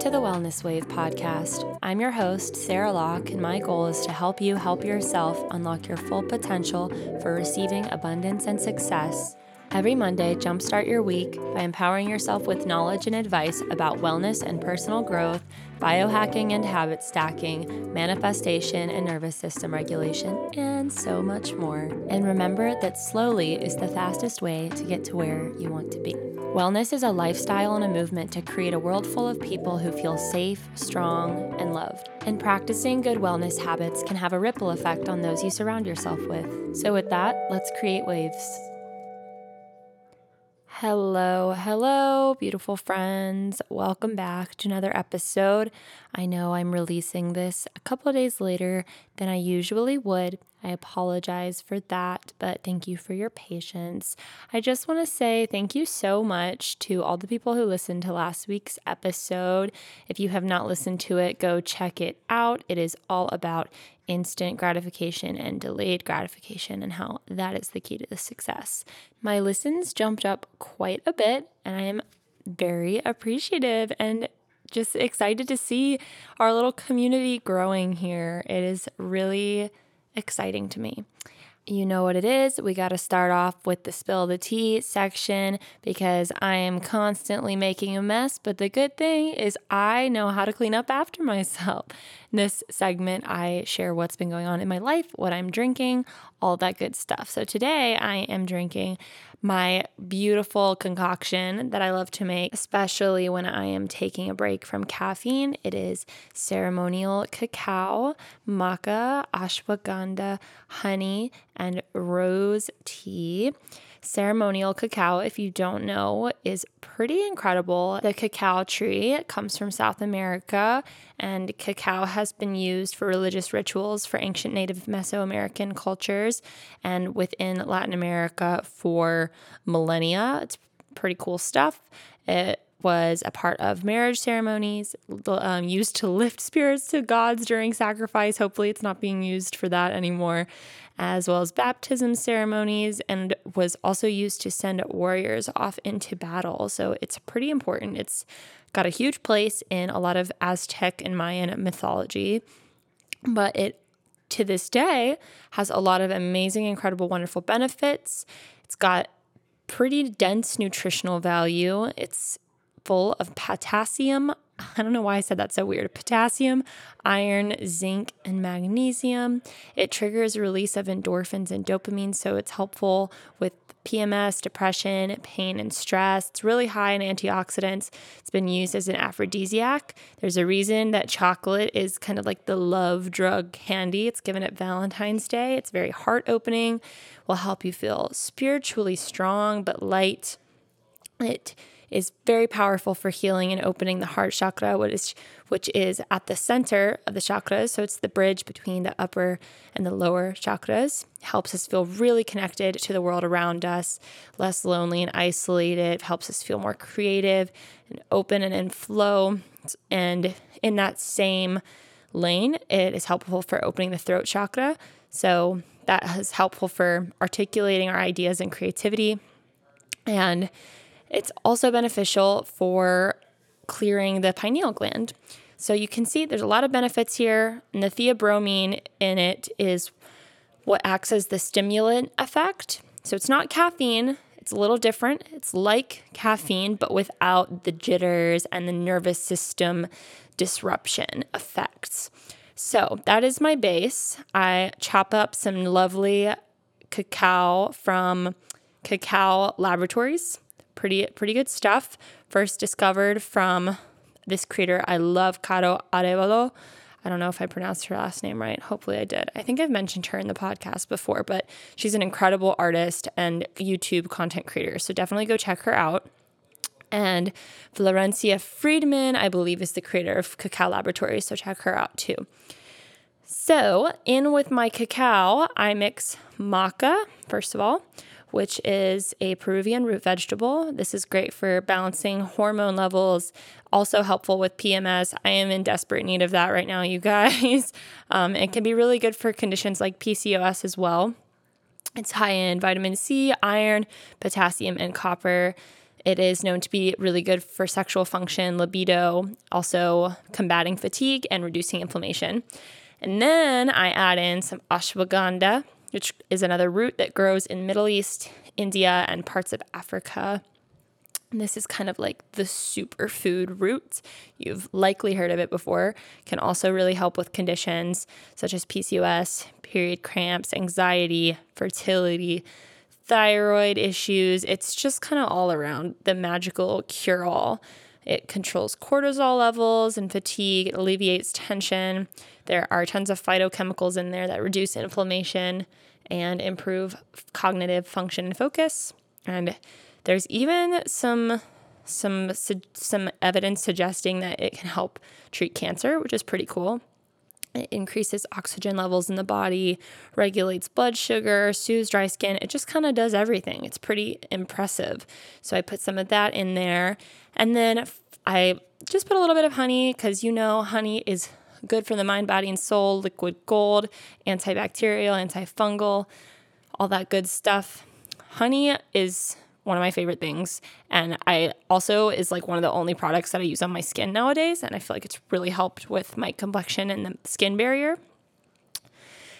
To the Wellness Wave podcast. I'm your host, Sarah Locke, and my goal is to help you help yourself unlock your full potential for receiving abundance and success. Every Monday, jumpstart your week by empowering yourself with knowledge and advice about wellness and personal growth, biohacking and habit stacking, manifestation and nervous system regulation, and so much more. And remember that slowly is the fastest way to get to where you want to be. Wellness is a lifestyle and a movement to create a world full of people who feel safe, strong, and loved. And practicing good wellness habits can have a ripple effect on those you surround yourself with. So, with that, let's create waves. Hello, hello, beautiful friends. Welcome back to another episode. I know I'm releasing this a couple of days later than I usually would. I apologize for that, but thank you for your patience. I just want to say thank you so much to all the people who listened to last week's episode. If you have not listened to it, go check it out. It is all about instant gratification and delayed gratification and how that is the key to the success. My listens jumped up quite a bit, and I am very appreciative and just excited to see our little community growing here. It is really exciting to me. You know what it is. We got to start off with the spill the tea section because I am constantly making a mess. But the good thing is, I know how to clean up after myself. In this segment, I share what's been going on in my life, what I'm drinking, all that good stuff. So today, I am drinking my beautiful concoction that I love to make, especially when I am taking a break from caffeine. It is ceremonial cacao, maca, ashwagandha, honey, and rose tea. Ceremonial cacao, if you don't know, is pretty incredible. The cacao tree comes from South America, and cacao has been used for religious rituals for ancient native Mesoamerican cultures and within Latin America for millennia. It's pretty cool stuff. It was a part of marriage ceremonies, um, used to lift spirits to gods during sacrifice. Hopefully, it's not being used for that anymore, as well as baptism ceremonies, and was also used to send warriors off into battle. So it's pretty important. It's got a huge place in a lot of Aztec and Mayan mythology, but it to this day has a lot of amazing, incredible, wonderful benefits. It's got pretty dense nutritional value. It's full of potassium. I don't know why I said that so weird. Potassium, iron, zinc, and magnesium. It triggers release of endorphins and dopamine, so it's helpful with PMS, depression, pain, and stress. It's really high in antioxidants. It's been used as an aphrodisiac. There's a reason that chocolate is kind of like the love drug candy. It's given at Valentine's Day. It's very heart opening, will help you feel spiritually strong but light. It is very powerful for healing and opening the heart chakra, which is, which is at the center of the chakras. So it's the bridge between the upper and the lower chakras. Helps us feel really connected to the world around us, less lonely and isolated. Helps us feel more creative and open and in flow. And in that same lane, it is helpful for opening the throat chakra. So that is helpful for articulating our ideas and creativity. And it's also beneficial for clearing the pineal gland. So you can see there's a lot of benefits here. And the theobromine in it is what acts as the stimulant effect. So it's not caffeine, it's a little different. It's like caffeine, but without the jitters and the nervous system disruption effects. So that is my base. I chop up some lovely cacao from Cacao Laboratories pretty pretty good stuff. First discovered from this creator I love, Caro Arevalo. I don't know if I pronounced her last name right. Hopefully I did. I think I've mentioned her in the podcast before, but she's an incredible artist and YouTube content creator. So definitely go check her out. And Florencia Fridman, I believe, is the creator of Cacao Laboratories. So check her out too. So, in with my cacao, I mix maca, first of all, which is a Peruvian root vegetable. This is great for balancing hormone levels, also helpful with PMS. I am in desperate need of that right now, you guys. Um, it can be really good for conditions like PCOS as well. It's high in vitamin C, iron, potassium, and copper. It is known to be really good for sexual function, libido, also combating fatigue and reducing inflammation. And then I add in some ashwagandha, which is another root that grows in Middle East, India, and parts of Africa. And this is kind of like the superfood root. You've likely heard of it before. Can also really help with conditions such as PCOS, period cramps, anxiety, fertility, thyroid issues. It's just kind of all around the magical cure all. It controls cortisol levels and fatigue, it alleviates tension. There are tons of phytochemicals in there that reduce inflammation and improve cognitive function and focus. And there's even some some some evidence suggesting that it can help treat cancer, which is pretty cool. It increases oxygen levels in the body, regulates blood sugar, soothes dry skin. It just kind of does everything. It's pretty impressive. So I put some of that in there. And then I just put a little bit of honey because you know honey is good for the mind, body, and soul, liquid gold, antibacterial, antifungal, all that good stuff. Honey is one of my favorite things. And I also is like one of the only products that I use on my skin nowadays. And I feel like it's really helped with my complexion and the skin barrier.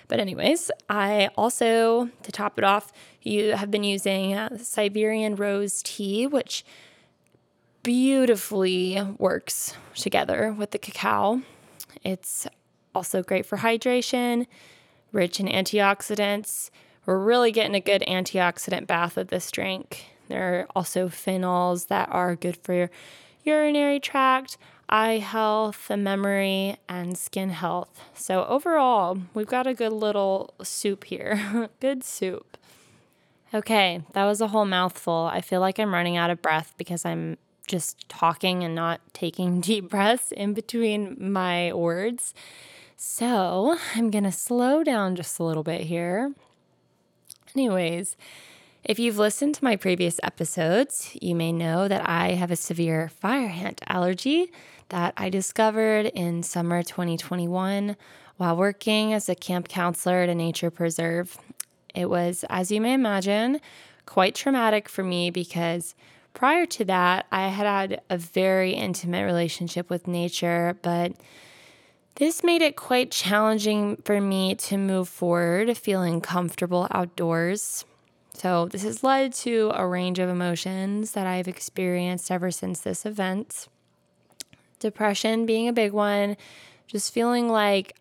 But, anyways, I also, to top it off, you have been using uh, Siberian rose tea, which beautifully works together with the cacao. It's also great for hydration, rich in antioxidants. We're really getting a good antioxidant bath with this drink. There are also phenols that are good for your urinary tract, eye health, the memory, and skin health. So, overall, we've got a good little soup here. good soup. Okay, that was a whole mouthful. I feel like I'm running out of breath because I'm just talking and not taking deep breaths in between my words. So, I'm going to slow down just a little bit here. Anyways, if you've listened to my previous episodes, you may know that I have a severe fire ant allergy that I discovered in summer 2021 while working as a camp counselor at a nature preserve. It was, as you may imagine, quite traumatic for me because prior to that, I had had a very intimate relationship with nature, but this made it quite challenging for me to move forward feeling comfortable outdoors. So, this has led to a range of emotions that I've experienced ever since this event. Depression being a big one, just feeling like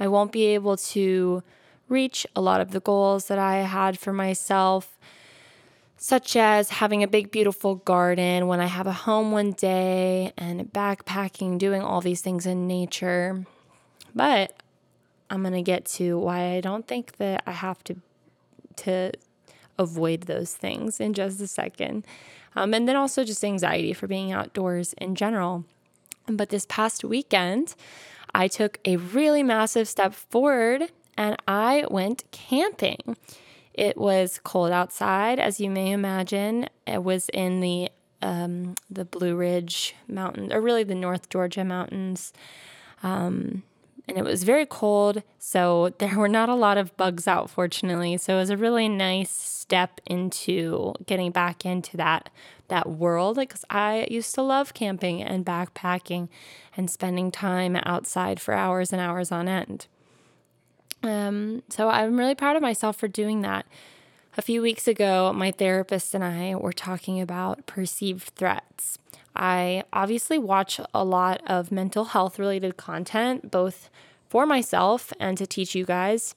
I won't be able to reach a lot of the goals that I had for myself, such as having a big, beautiful garden when I have a home one day and backpacking, doing all these things in nature. But I'm going to get to why I don't think that I have to to avoid those things in just a second. Um, and then also just anxiety for being outdoors in general. But this past weekend, I took a really massive step forward and I went camping. It was cold outside, as you may imagine. It was in the um, the Blue Ridge Mountains, or really the North Georgia mountains. Um, and it was very cold, so there were not a lot of bugs out, fortunately. So it was a really nice step into getting back into that that world because I used to love camping and backpacking and spending time outside for hours and hours on end. Um, so I'm really proud of myself for doing that. A few weeks ago, my therapist and I were talking about perceived threats. I obviously watch a lot of mental health related content, both for myself and to teach you guys.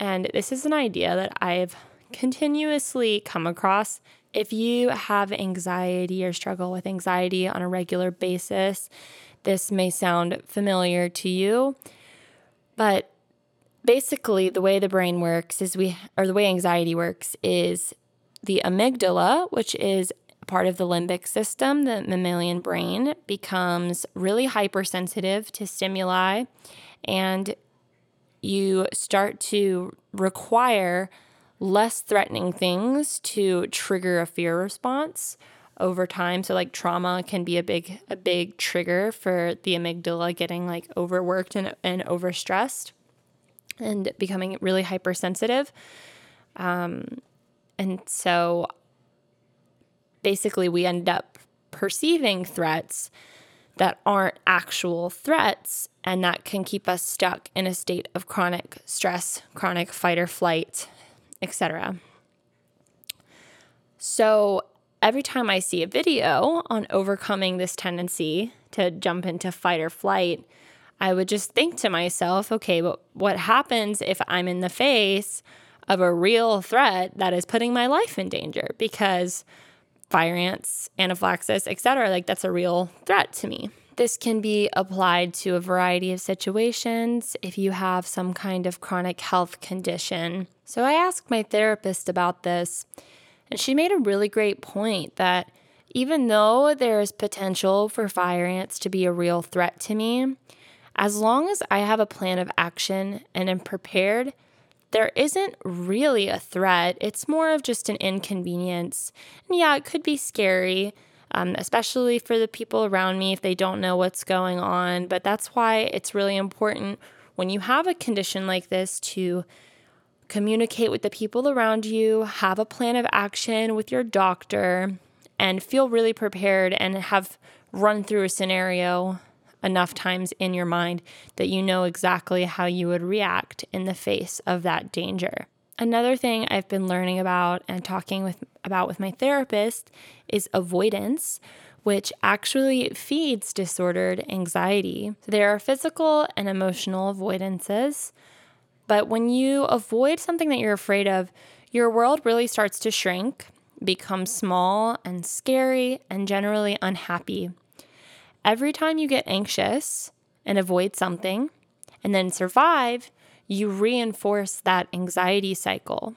And this is an idea that I've continuously come across. If you have anxiety or struggle with anxiety on a regular basis, this may sound familiar to you. But basically, the way the brain works is we, or the way anxiety works is the amygdala, which is part of the limbic system, the mammalian brain, becomes really hypersensitive to stimuli and you start to require less threatening things to trigger a fear response over time. So like trauma can be a big a big trigger for the amygdala getting like overworked and, and overstressed and becoming really hypersensitive um, and so basically we end up perceiving threats that aren't actual threats and that can keep us stuck in a state of chronic stress, chronic fight or flight, etc. So, every time I see a video on overcoming this tendency to jump into fight or flight, I would just think to myself, okay, but what happens if I'm in the face of a real threat that is putting my life in danger? Because fire ants, anaphylaxis, etc. Like that's a real threat to me. This can be applied to a variety of situations if you have some kind of chronic health condition. So I asked my therapist about this, and she made a really great point that even though there is potential for fire ants to be a real threat to me, as long as I have a plan of action and am prepared, there isn't really a threat. It's more of just an inconvenience. And yeah, it could be scary, um, especially for the people around me if they don't know what's going on. But that's why it's really important when you have a condition like this to communicate with the people around you, have a plan of action with your doctor, and feel really prepared and have run through a scenario enough times in your mind that you know exactly how you would react in the face of that danger. Another thing I've been learning about and talking with about with my therapist is avoidance, which actually feeds disordered anxiety. There are physical and emotional avoidances, but when you avoid something that you're afraid of, your world really starts to shrink, become small and scary and generally unhappy every time you get anxious and avoid something and then survive, you reinforce that anxiety cycle.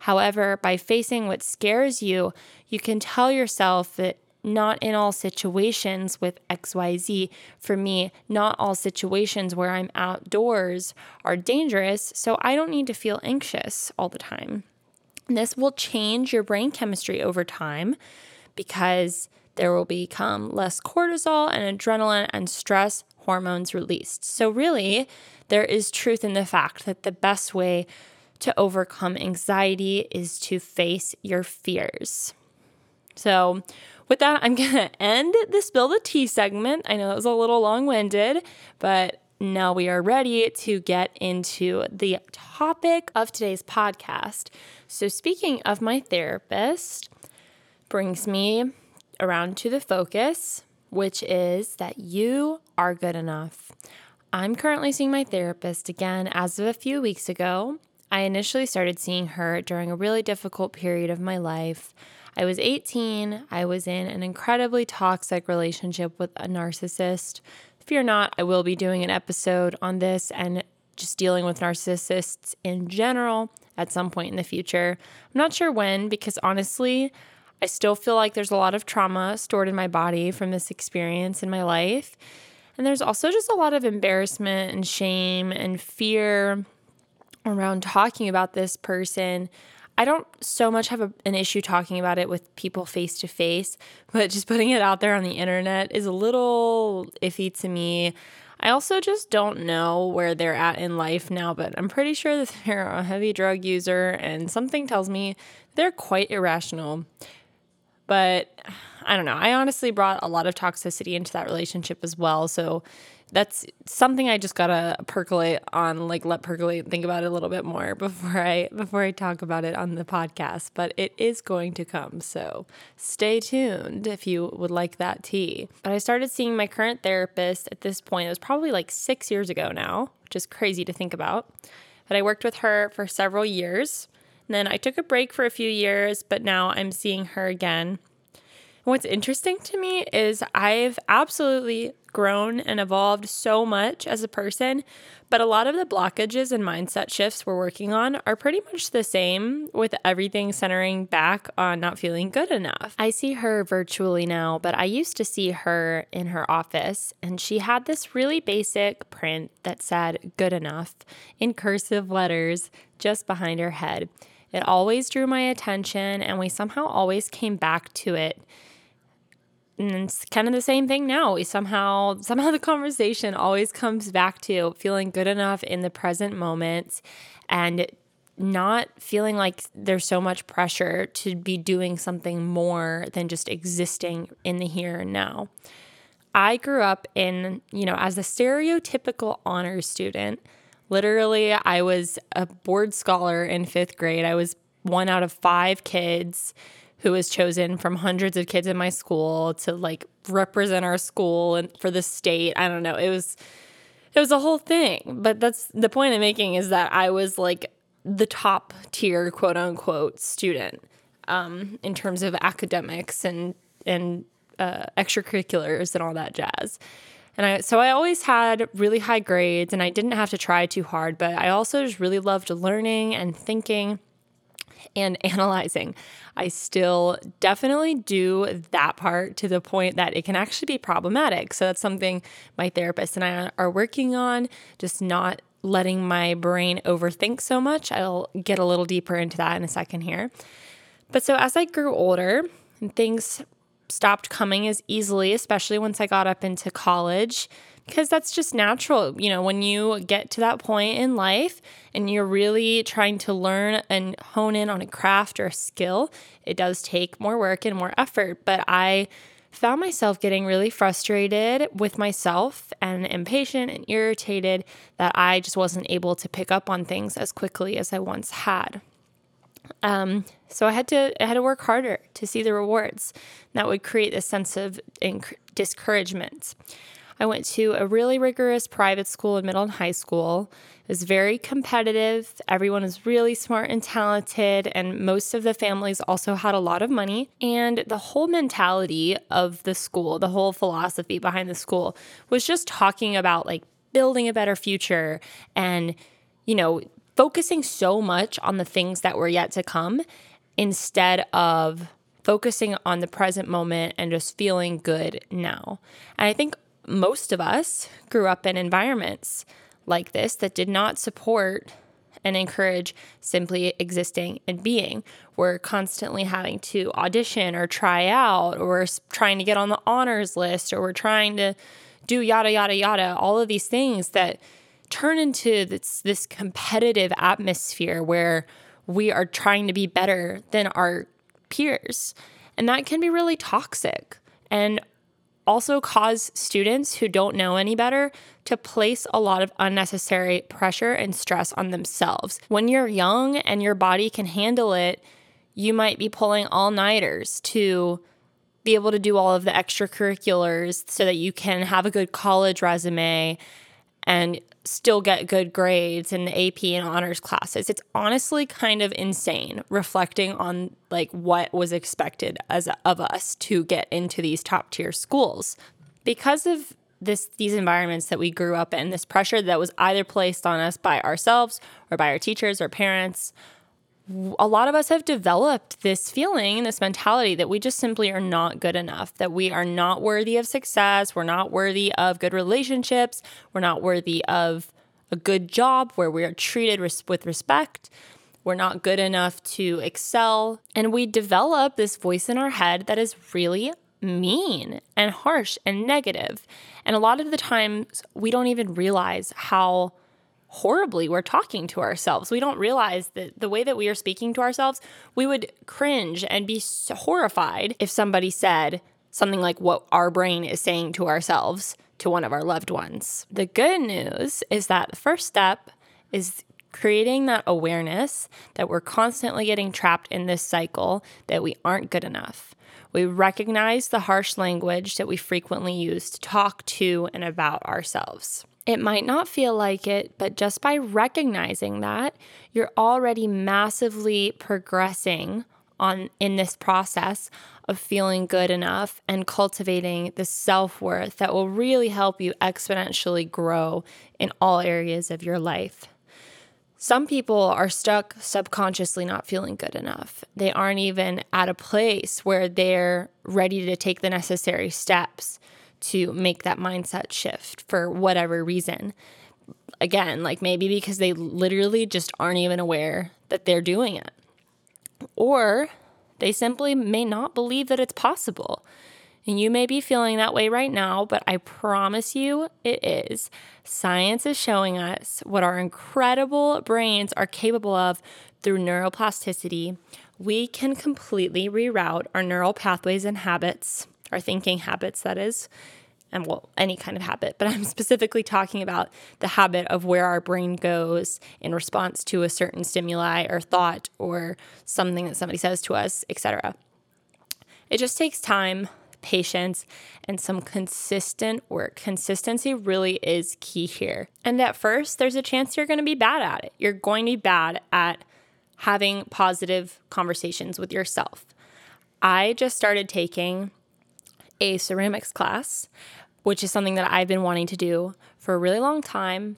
However, by facing what scares you, you can tell yourself that not in all situations with XYZ, for me, not all situations where I'm outdoors are dangerous, so I don't need to feel anxious all the time. this will change your brain chemistry over time because there will become less cortisol and adrenaline and stress hormones released. So, really, there is truth in the fact that the best way to overcome anxiety is to face your fears. So, with that, I'm going to end the spill the tea segment. I know it was a little long winded, but now we are ready to get into the topic of today's podcast. So, speaking of my therapist, brings me around to the focus, which is that you are good enough. I'm currently seeing my therapist again as of a few weeks ago. I initially started seeing her during a really difficult period of my life. I was 18. I was in an incredibly toxic relationship with a narcissist. Fear not, I will be doing an episode on this and just dealing with narcissists in general at some point in the future. I'm not sure when because honestly, I still feel like there's a lot of trauma stored in my body from this experience in my life. And there's also just a lot of embarrassment and shame and fear around talking about this person. I don't so much have a, an issue talking about it with people face to face, but just putting it out there on the internet is a little iffy to me. I also just don't know where they're at in life now, but I'm pretty sure that they're a heavy drug user, and something tells me they're quite irrational. But I don't know. I honestly brought a lot of toxicity into that relationship as well. So that's something I just gotta percolate on, like let percolate and think about it a little bit more before I before I talk about it on the podcast. But it is going to come, so stay tuned if you would like that tea. But I started seeing my current therapist at this point. It was probably like six years ago now, which is crazy to think about. But I worked with her for several years. Then I took a break for a few years, but now I'm seeing her again. what's interesting to me is I've absolutely grown and evolved so much as a person, but a lot of the blockages and mindset shifts we're working on are pretty much the same, with everything centering back on not feeling good enough. I see her virtually now, but I used to see her in her office, and she had this really basic print that said good enough in cursive letters just behind her head. It always drew my attention, and we somehow always came back to it. And it's kind of the same thing now. We somehow, somehow the conversation always comes back to feeling good enough in the present moment and not feeling like there's so much pressure to be doing something more than just existing in the here and now. I grew up in, you know, as a stereotypical honors student. Literally, I was a board scholar in fifth grade. I was one out of five kids who was chosen from hundreds of kids in my school to like represent our school and for the state. I don't know. It was it was a whole thing. But that's the point I'm making is that I was like the top tier quote unquote student um, in terms of academics and and uh, extracurriculars and all that jazz. And I, so I always had really high grades and I didn't have to try too hard, but I also just really loved learning and thinking and analyzing. I still definitely do that part to the point that it can actually be problematic. So that's something my therapist and I are working on, just not letting my brain overthink so much. I'll get a little deeper into that in a second here. But so as I grew older, and things stopped coming as easily, especially once I got up into college because that's just natural. You know, when you get to that point in life and you're really trying to learn and hone in on a craft or a skill, it does take more work and more effort. But I found myself getting really frustrated with myself and impatient and irritated that I just wasn't able to pick up on things as quickly as I once had. Um, so I had to I had to work harder to see the rewards. That would create this sense of inc- discouragement. I went to a really rigorous private school in middle and high school. It was very competitive. Everyone was really smart and talented, and most of the families also had a lot of money. And the whole mentality of the school, the whole philosophy behind the school was just talking about like building a better future and, you know, focusing so much on the things that were yet to come instead of focusing on the present moment and just feeling good now. And I think most of us grew up in environments like this that did not support and encourage simply existing and being. We're constantly having to audition or try out, or we're trying to get on the honors list, or we're trying to do yada, yada, yada, all of these things that turn into this, this competitive atmosphere where we are trying to be better than our peers. And that can be really toxic. And also cause students who don't know any better to place a lot of unnecessary pressure and stress on themselves. When you're young and your body can handle it, you might be pulling all nighters to be able to do all of the extracurriculars so that you can have a good college resume and still get good grades in the AP and honors classes. It's honestly kind of insane reflecting on like what was expected as of us to get into these top tier schools. Because of this these environments that we grew up in, this pressure that was either placed on us by ourselves or by our teachers or parents, a lot of us have developed this feeling this mentality that we just simply are not good enough, that we are not worthy of success, we're not worthy of good relationships, we're not worthy of a good job where we are treated res- with respect. We're not good enough to excel. And we develop this voice in our head that is really mean and harsh and negative. And a lot of the times, we don't even realize how horribly we're talking to ourselves. We don't realize that the way that we are speaking to ourselves, we would cringe and be horrified if somebody said something like what our brain is saying to ourselves to one of our loved ones. The good news is that the first step is creating that awareness that we're constantly getting trapped in this cycle that we aren't good enough. We recognize the harsh language that we frequently use to talk to and about ourselves. It might not feel like it, but just by recognizing that, you're already massively progressing on in this process of feeling good enough and cultivating the self-worth that will really help you exponentially grow in all areas of your life. Some people are stuck subconsciously not feeling good enough. They aren't even at a place where they're ready to take the necessary steps to make that mindset shift for whatever reason. Again, like maybe because they literally just aren't even aware that they're doing it. Or they simply may not believe that it's possible. And you may be feeling that way right now, but I promise you it is. Science is showing us what our incredible brains are capable of through neuroplasticity. We can completely reroute our neural pathways and habits, our thinking habits, that is, and well, any kind of habit, but I'm specifically talking about the habit of where our brain goes in response to a certain stimuli or thought or something that somebody says to us, etc. It just takes time, patience, and some consistent work. Consistency really is key here. And at first, there's a chance you're going to be bad at it. You're going to be bad at having positive conversations with yourself. I just started taking a ceramics class, which is something that I've been wanting to do for a really long time,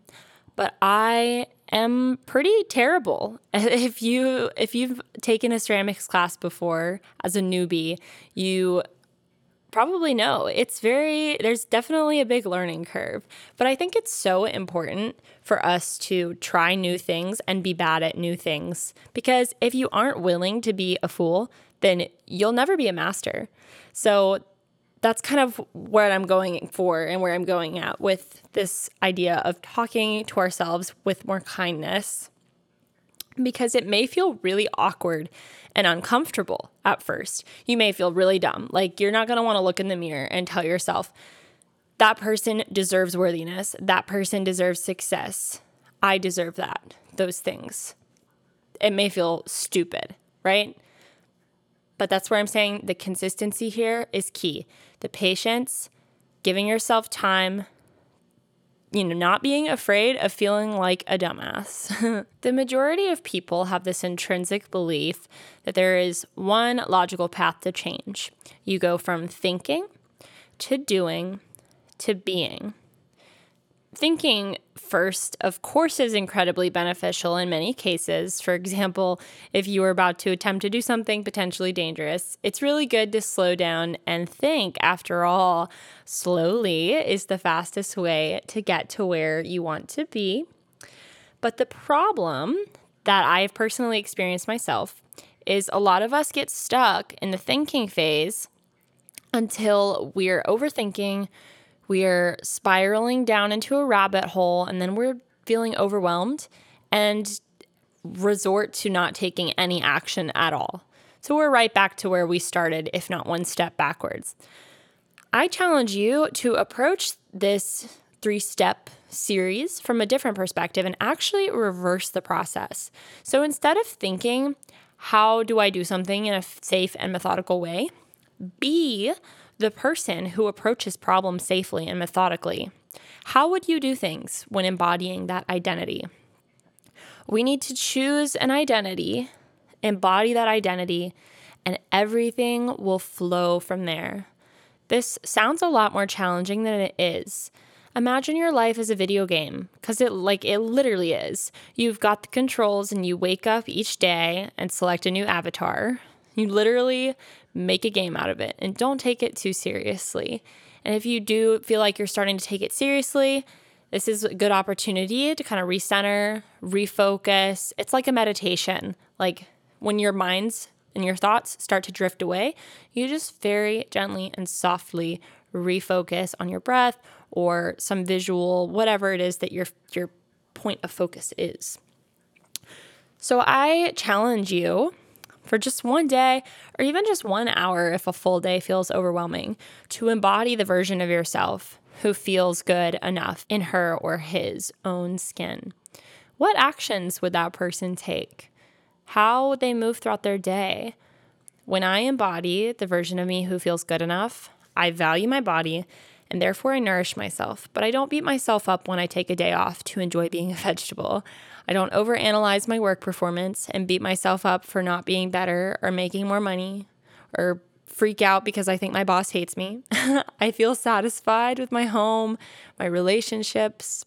but I am pretty terrible. If you if you've taken a ceramics class before as a newbie, you probably know it's very there's definitely a big learning curve but i think it's so important for us to try new things and be bad at new things because if you aren't willing to be a fool then you'll never be a master so that's kind of what I'm going for and where I'm going at with this idea of talking to ourselves with more kindness because it may feel really awkward and uncomfortable at first. You may feel really dumb. Like you're not going to want to look in the mirror and tell yourself, that person deserves worthiness. That person deserves success. I deserve that. Those things. It may feel stupid, right? But that's where I'm saying the consistency here is key. The patience, giving yourself time, you know, not being afraid of feeling like a dumbass. the majority of people have this intrinsic belief that there is one logical path to change. You go from thinking to doing to being. Thinking first, of course, is incredibly beneficial in many cases. For example, if you are about to attempt to do something potentially dangerous, it's really good to slow down and think. After all, slowly is the fastest way to get to where you want to be. But the problem that I've personally experienced myself is a lot of us get stuck in the thinking phase until we're overthinking we're spiraling down into a rabbit hole and then we're feeling overwhelmed and resort to not taking any action at all. So we're right back to where we started, if not one step backwards. I challenge you to approach this three step series from a different perspective and actually reverse the process. So instead of thinking, how do I do something in a safe and methodical way? Be the person who approaches problems safely and methodically. How would you do things when embodying that identity? We need to choose an identity, embody that identity, and everything will flow from there. This sounds a lot more challenging than it is. Imagine your life as a video game cuz it like it literally is. You've got the controls and you wake up each day and select a new avatar. You literally make a game out of it and don't take it too seriously. And if you do feel like you're starting to take it seriously, this is a good opportunity to kind of recenter, refocus. It's like a meditation. Like when your minds and your thoughts start to drift away, you just very gently and softly refocus on your breath or some visual, whatever it is that your your point of focus is. So I challenge you for just one day or even just one hour if a full day feels overwhelming, to embody the version of yourself who feels good enough in her or his own skin. What actions would that person take? How would they move throughout their day? When I embody the version of me who feels good enough, I value my body and therefore I nourish myself, but I don't beat myself up when I take a day off to enjoy being a vegetable. I don't overanalyze my work performance and beat myself up for not being better or making more money or freak out because I think my boss hates me. I feel satisfied with my home, my relationships,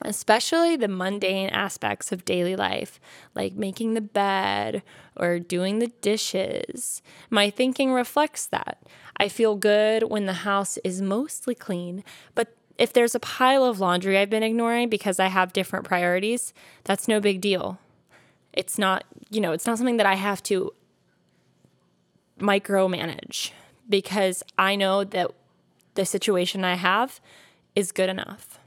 especially the mundane aspects of daily life, like making the bed or doing the dishes. My thinking reflects that. I feel good when the house is mostly clean, but if there's a pile of laundry I've been ignoring because I have different priorities, that's no big deal. It's not, you know, it's not something that I have to micromanage because I know that the situation I have is good enough.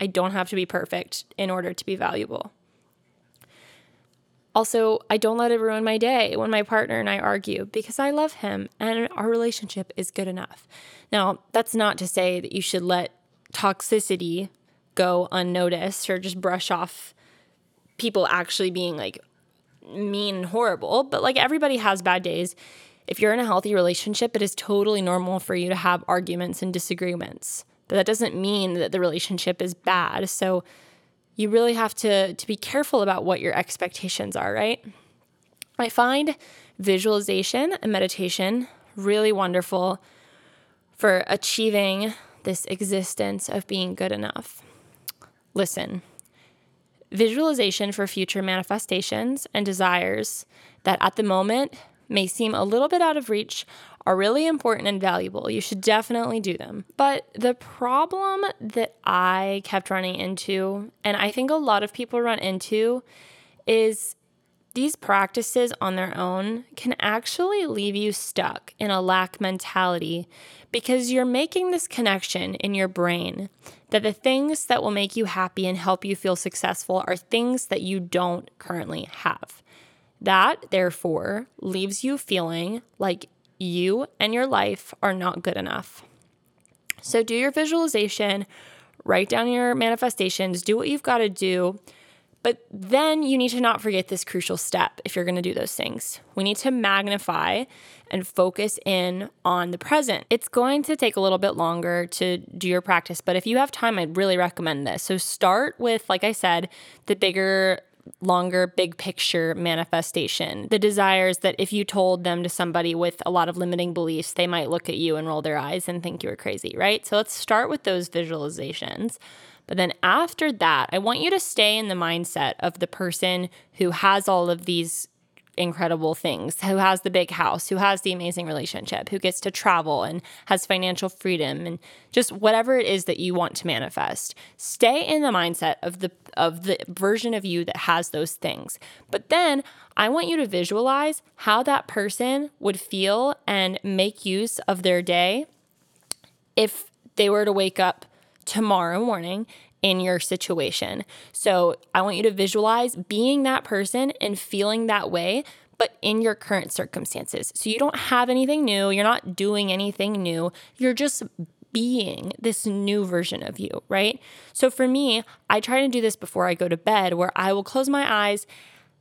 I don't have to be perfect in order to be valuable. Also, I don't let it ruin my day when my partner and I argue because I love him and our relationship is good enough. Now, that's not to say that you should let toxicity go unnoticed or just brush off people actually being like mean and horrible, but like everybody has bad days. If you're in a healthy relationship, it is totally normal for you to have arguments and disagreements. But that doesn't mean that the relationship is bad. So you really have to, to be careful about what your expectations are, right? I find visualization and meditation really wonderful for achieving this existence of being good enough. Listen, visualization for future manifestations and desires that at the moment may seem a little bit out of reach are really important and valuable. You should definitely do them. But the problem that I kept running into, and I think a lot of people run into, is these practices on their own can actually leave you stuck in a lack mentality because you're making this connection in your brain that the things that will make you happy and help you feel successful are things that you don't currently have. That, therefore, leaves you feeling like you and your life are not good enough. So, do your visualization, write down your manifestations, do what you've got to do. But then you need to not forget this crucial step if you're going to do those things. We need to magnify and focus in on the present. It's going to take a little bit longer to do your practice, but if you have time, I'd really recommend this. So start with, like I said, the bigger longer big picture manifestation. The desires that if you told them to somebody with a lot of limiting beliefs, they might look at you and roll their eyes and think you were crazy, right? So let's start with those visualizations. But then after that, I want you to stay in the mindset of the person who has all of these incredible things, who has the big house, who has the amazing relationship, who gets to travel and has financial freedom and just whatever it is that you want to manifest. Stay in the mindset of the of the version of you that has those things. But then I want you to visualize how that person would feel and make use of their day if they were to wake up tomorrow morning in your situation. So I want you to visualize being that person and feeling that way, but in your current circumstances. So you don't have anything new, you're not doing anything new, you're just being this new version of you, right? So for me, I try to do this before I go to bed where I will close my eyes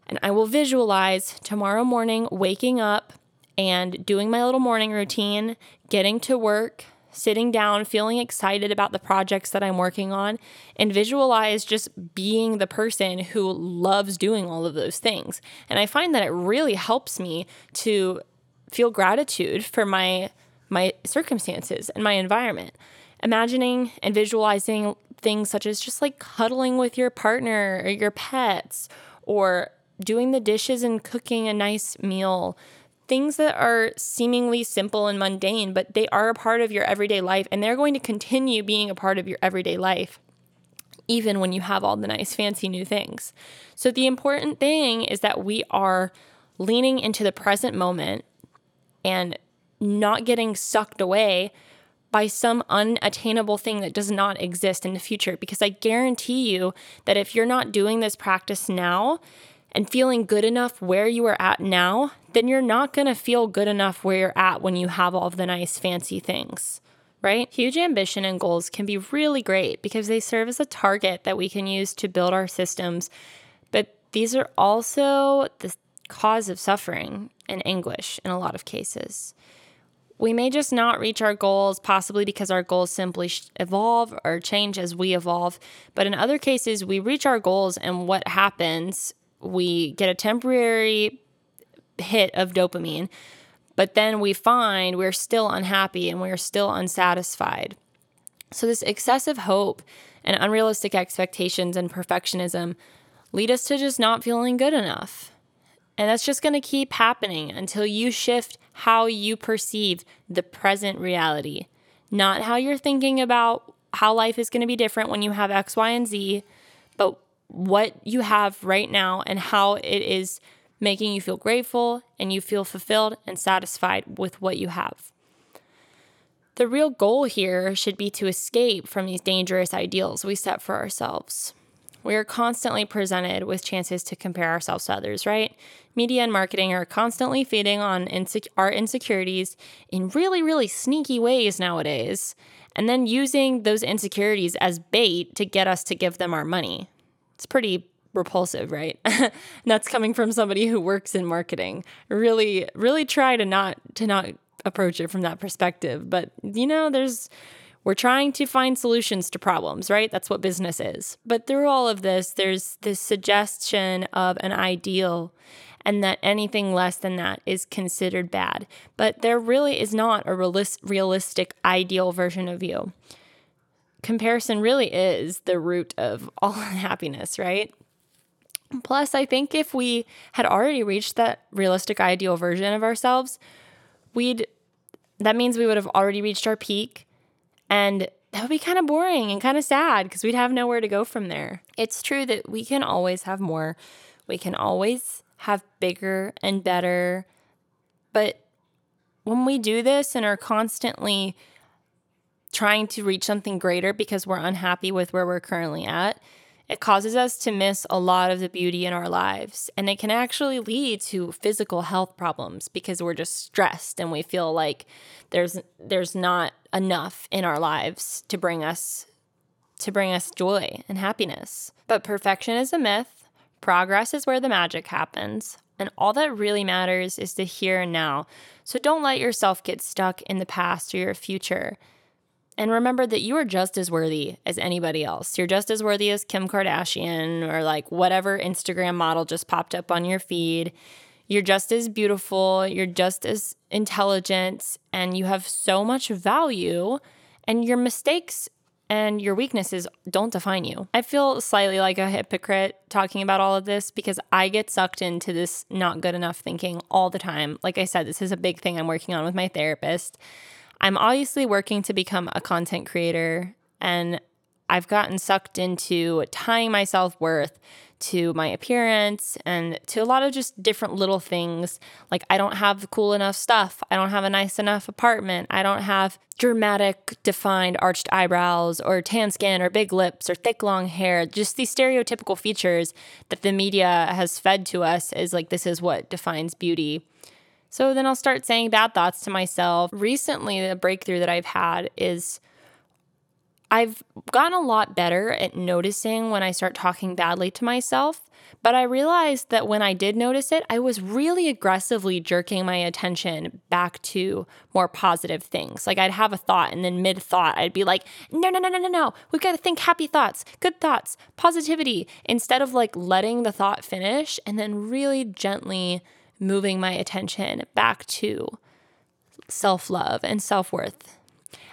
and I will visualize tomorrow morning waking up and doing my little morning routine, getting to work, sitting down, feeling excited about the projects that I'm working on, and visualize just being the person who loves doing all of those things. And I find that it really helps me to feel gratitude for my my circumstances and my environment. Imagining and visualizing things such as just like cuddling with your partner or your pets or doing the dishes and cooking a nice meal things that are seemingly simple and mundane, but they are a part of your everyday life and they're going to continue being a part of your everyday life, even when you have all the nice, fancy new things. So, the important thing is that we are leaning into the present moment and not getting sucked away by some unattainable thing that does not exist in the future. Because I guarantee you that if you're not doing this practice now, and feeling good enough where you are at now, then you're not going to feel good enough where you're at when you have all of the nice, fancy things, right? Huge ambition and goals can be really great because they serve as a target that we can use to build our systems. But these are also the cause of suffering and anguish in a lot of cases. We may just not reach our goals, possibly because our goals simply evolve or change as we evolve. But in other cases, we reach our goals, and what happens we get a temporary hit of dopamine, but then we find we're still unhappy and we're still unsatisfied. So, this excessive hope and unrealistic expectations and perfectionism lead us to just not feeling good enough. And that's just going to keep happening until you shift how you perceive the present reality, not how you're thinking about how life is going to be different when you have X, Y, and Z, what you have right now and how it is making you feel grateful and you feel fulfilled and satisfied with what you have. The real goal here should be to escape from these dangerous ideals we set for ourselves. We are constantly presented with chances to compare ourselves to others, right? Media and marketing are constantly feeding on insec- our insecurities in really, really sneaky ways nowadays, and then using those insecurities as bait to get us to give them our money. It's pretty repulsive, right? that's coming from somebody who works in marketing. Really, really try to not to not approach it from that perspective. But, you know, there's, we're trying to find solutions to problems, right? That's what business is. But through all of this, there's this suggestion of an ideal and that anything less than that is considered bad. But there really is not a realistic ideal version of you. Comparison really is the root of all unhappiness, right? Plus, I think if we had already reached that realistic ideal version of ourselves, we'd that means we would have already reached our peak and that would be kind of boring and kind of sad because we'd have nowhere to go from there. It's true that we can always have more. We can always have bigger and better. But when we do this and are constantly trying to reach something greater because we're unhappy with where we're currently at, it causes us to miss a lot of the beauty in our lives. And it can actually lead to physical health problems because we're just stressed and we feel like there's there's not enough in our lives to bring us to bring us joy and happiness. But perfection is a myth. Progress is where the magic happens. And all that really matters is the here and now. So don't let yourself get stuck in the past or your future. And remember that you are just as worthy as anybody else. You're just as worthy as Kim Kardashian or like whatever Instagram model just popped up on your feed. You're just as beautiful, you're just as intelligent, and you have so much value. And your mistakes and your weaknesses don't define you. I feel slightly like a hypocrite talking about all of this because I get sucked into this not good enough thinking all the time. Like I said, this is a big thing I'm working on with my therapist. I'm obviously working to become a content creator, and I've gotten sucked into tying my self worth to my appearance and to a lot of just different little things. Like, I don't have cool enough stuff. I don't have a nice enough apartment. I don't have dramatic, defined arched eyebrows or tan skin or big lips or thick, long hair. Just these stereotypical features that the media has fed to us is like, this is what defines beauty. So then I'll start saying bad thoughts to myself. Recently, the breakthrough that I've had is I've gotten a lot better at noticing when I start talking badly to myself. But I realized that when I did notice it, I was really aggressively jerking my attention back to more positive things. Like I'd have a thought, and then mid thought, I'd be like, no, no, no, no, no, no. We've got to think happy thoughts, good thoughts, positivity, instead of like letting the thought finish and then really gently moving my attention back to self love and self worth.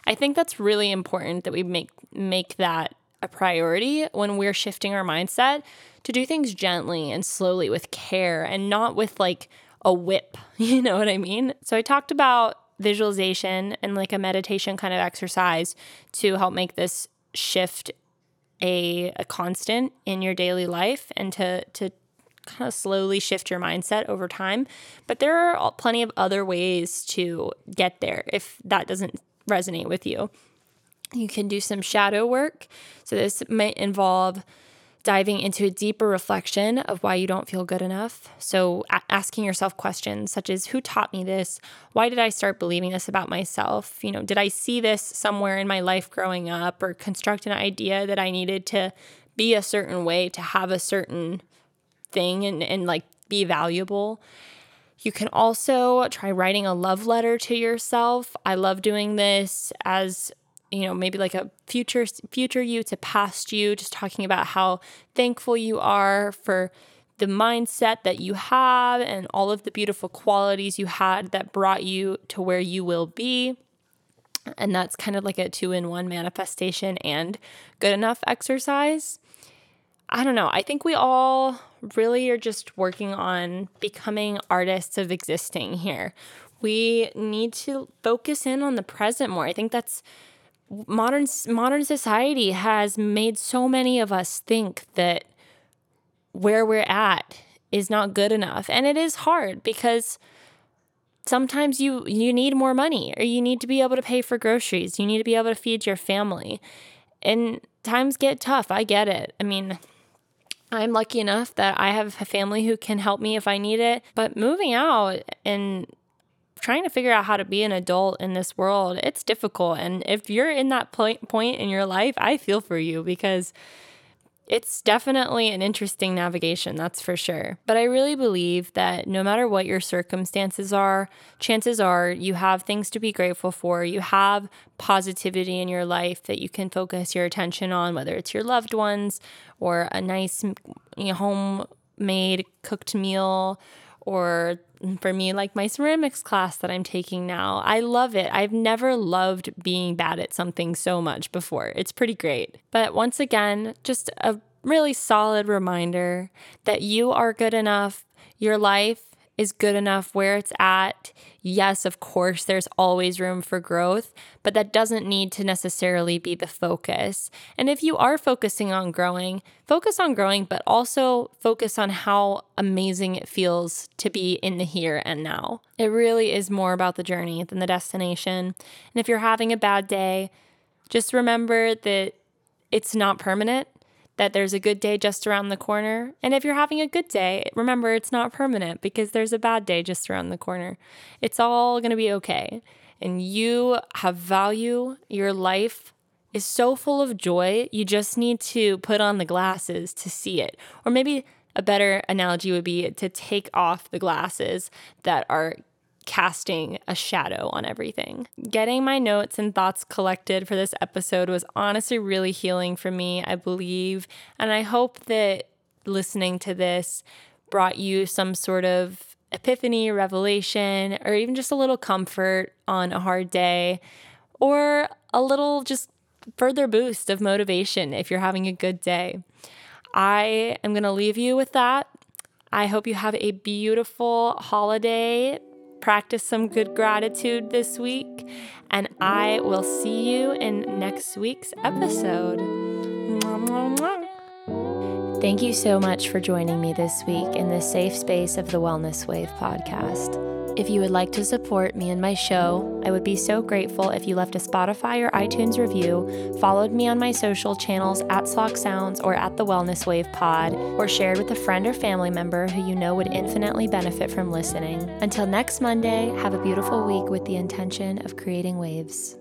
I think that's really important that we make make that a priority when we're shifting our mindset to do things gently and slowly with care and not with like a whip. You know what I mean? So I talked about visualization and like a meditation kind of exercise to help make this shift a, a constant in your daily life and to to kind of slowly shift your mindset over time. But there are plenty of other ways to get there if that doesn't resonate with you. You can do some shadow work. So, this might involve diving into a deeper reflection of why you don't feel good enough. So, a- asking yourself questions such as Who taught me this? Why did I start believing this about myself? You know, did I see this somewhere in my life growing up or construct an idea that I needed to be a certain way to have a certain thing and, and like be valuable. You can also try writing a love letter to yourself. I love doing this as you know maybe like a future future you to past you just talking about how thankful you are for the mindset that you have and all of the beautiful qualities you had that brought you to where you will be and that's kind of like a two in one manifestation and good enough exercise I don't know. I think we all really are just working on becoming artists of existing here. We need to focus in on the present more. I think that's modern modern society has made so many of us think that where we're at is not good enough. And it is hard because sometimes you you need more money or you need to be able to pay for groceries. You need to be able to feed your family. And times get tough. I get it. I mean, I'm lucky enough that I have a family who can help me if I need it, but moving out and trying to figure out how to be an adult in this world, it's difficult. And if you're in that point point in your life, I feel for you because it's definitely an interesting navigation, that's for sure. But I really believe that no matter what your circumstances are, chances are you have things to be grateful for. You have positivity in your life that you can focus your attention on, whether it's your loved ones or a nice you know, homemade cooked meal or for me, like my ceramics class that I'm taking now. I love it. I've never loved being bad at something so much before. It's pretty great. But once again, just a really solid reminder that you are good enough. Your life is good enough where it's at. Yes, of course, there's always room for growth, but that doesn't need to necessarily be the focus. And if you are focusing on growing, focus on growing, but also focus on how amazing it feels to be in the here and now. It really is more about the journey than the destination. And if you're having a bad day, just remember that it's not permanent that there's a good day just around the corner. And if you're having a good day, remember it's not permanent because there's a bad day just around the corner. It's all going to be okay. And you have value. Your life is so full of joy. You just need to put on the glasses to see it. Or maybe a better analogy would be to take off the glasses that are casting a shadow on everything. Getting my notes and thoughts collected for this episode was honestly really healing for me, I believe. And I hope that listening to this brought you some sort of epiphany, revelation, or even just a little comfort on a hard day, or a little just further boost of motivation if you're having a good day. I am going to leave you with that. I hope you have a beautiful holiday practice some good gratitude this week, and I will see you in next week's episode. Thank you so much for joining me this week in the safe space of the Wellness Wave podcast. If you would like to support me and my show, I would be so grateful if you left a Spotify or iTunes review, followed me on my social channels at Slock Sounds or at the Wellness Wave Pod, or shared with a friend or family member who you know would infinitely benefit from listening. Until next Monday, have a beautiful week with the intention of creating waves.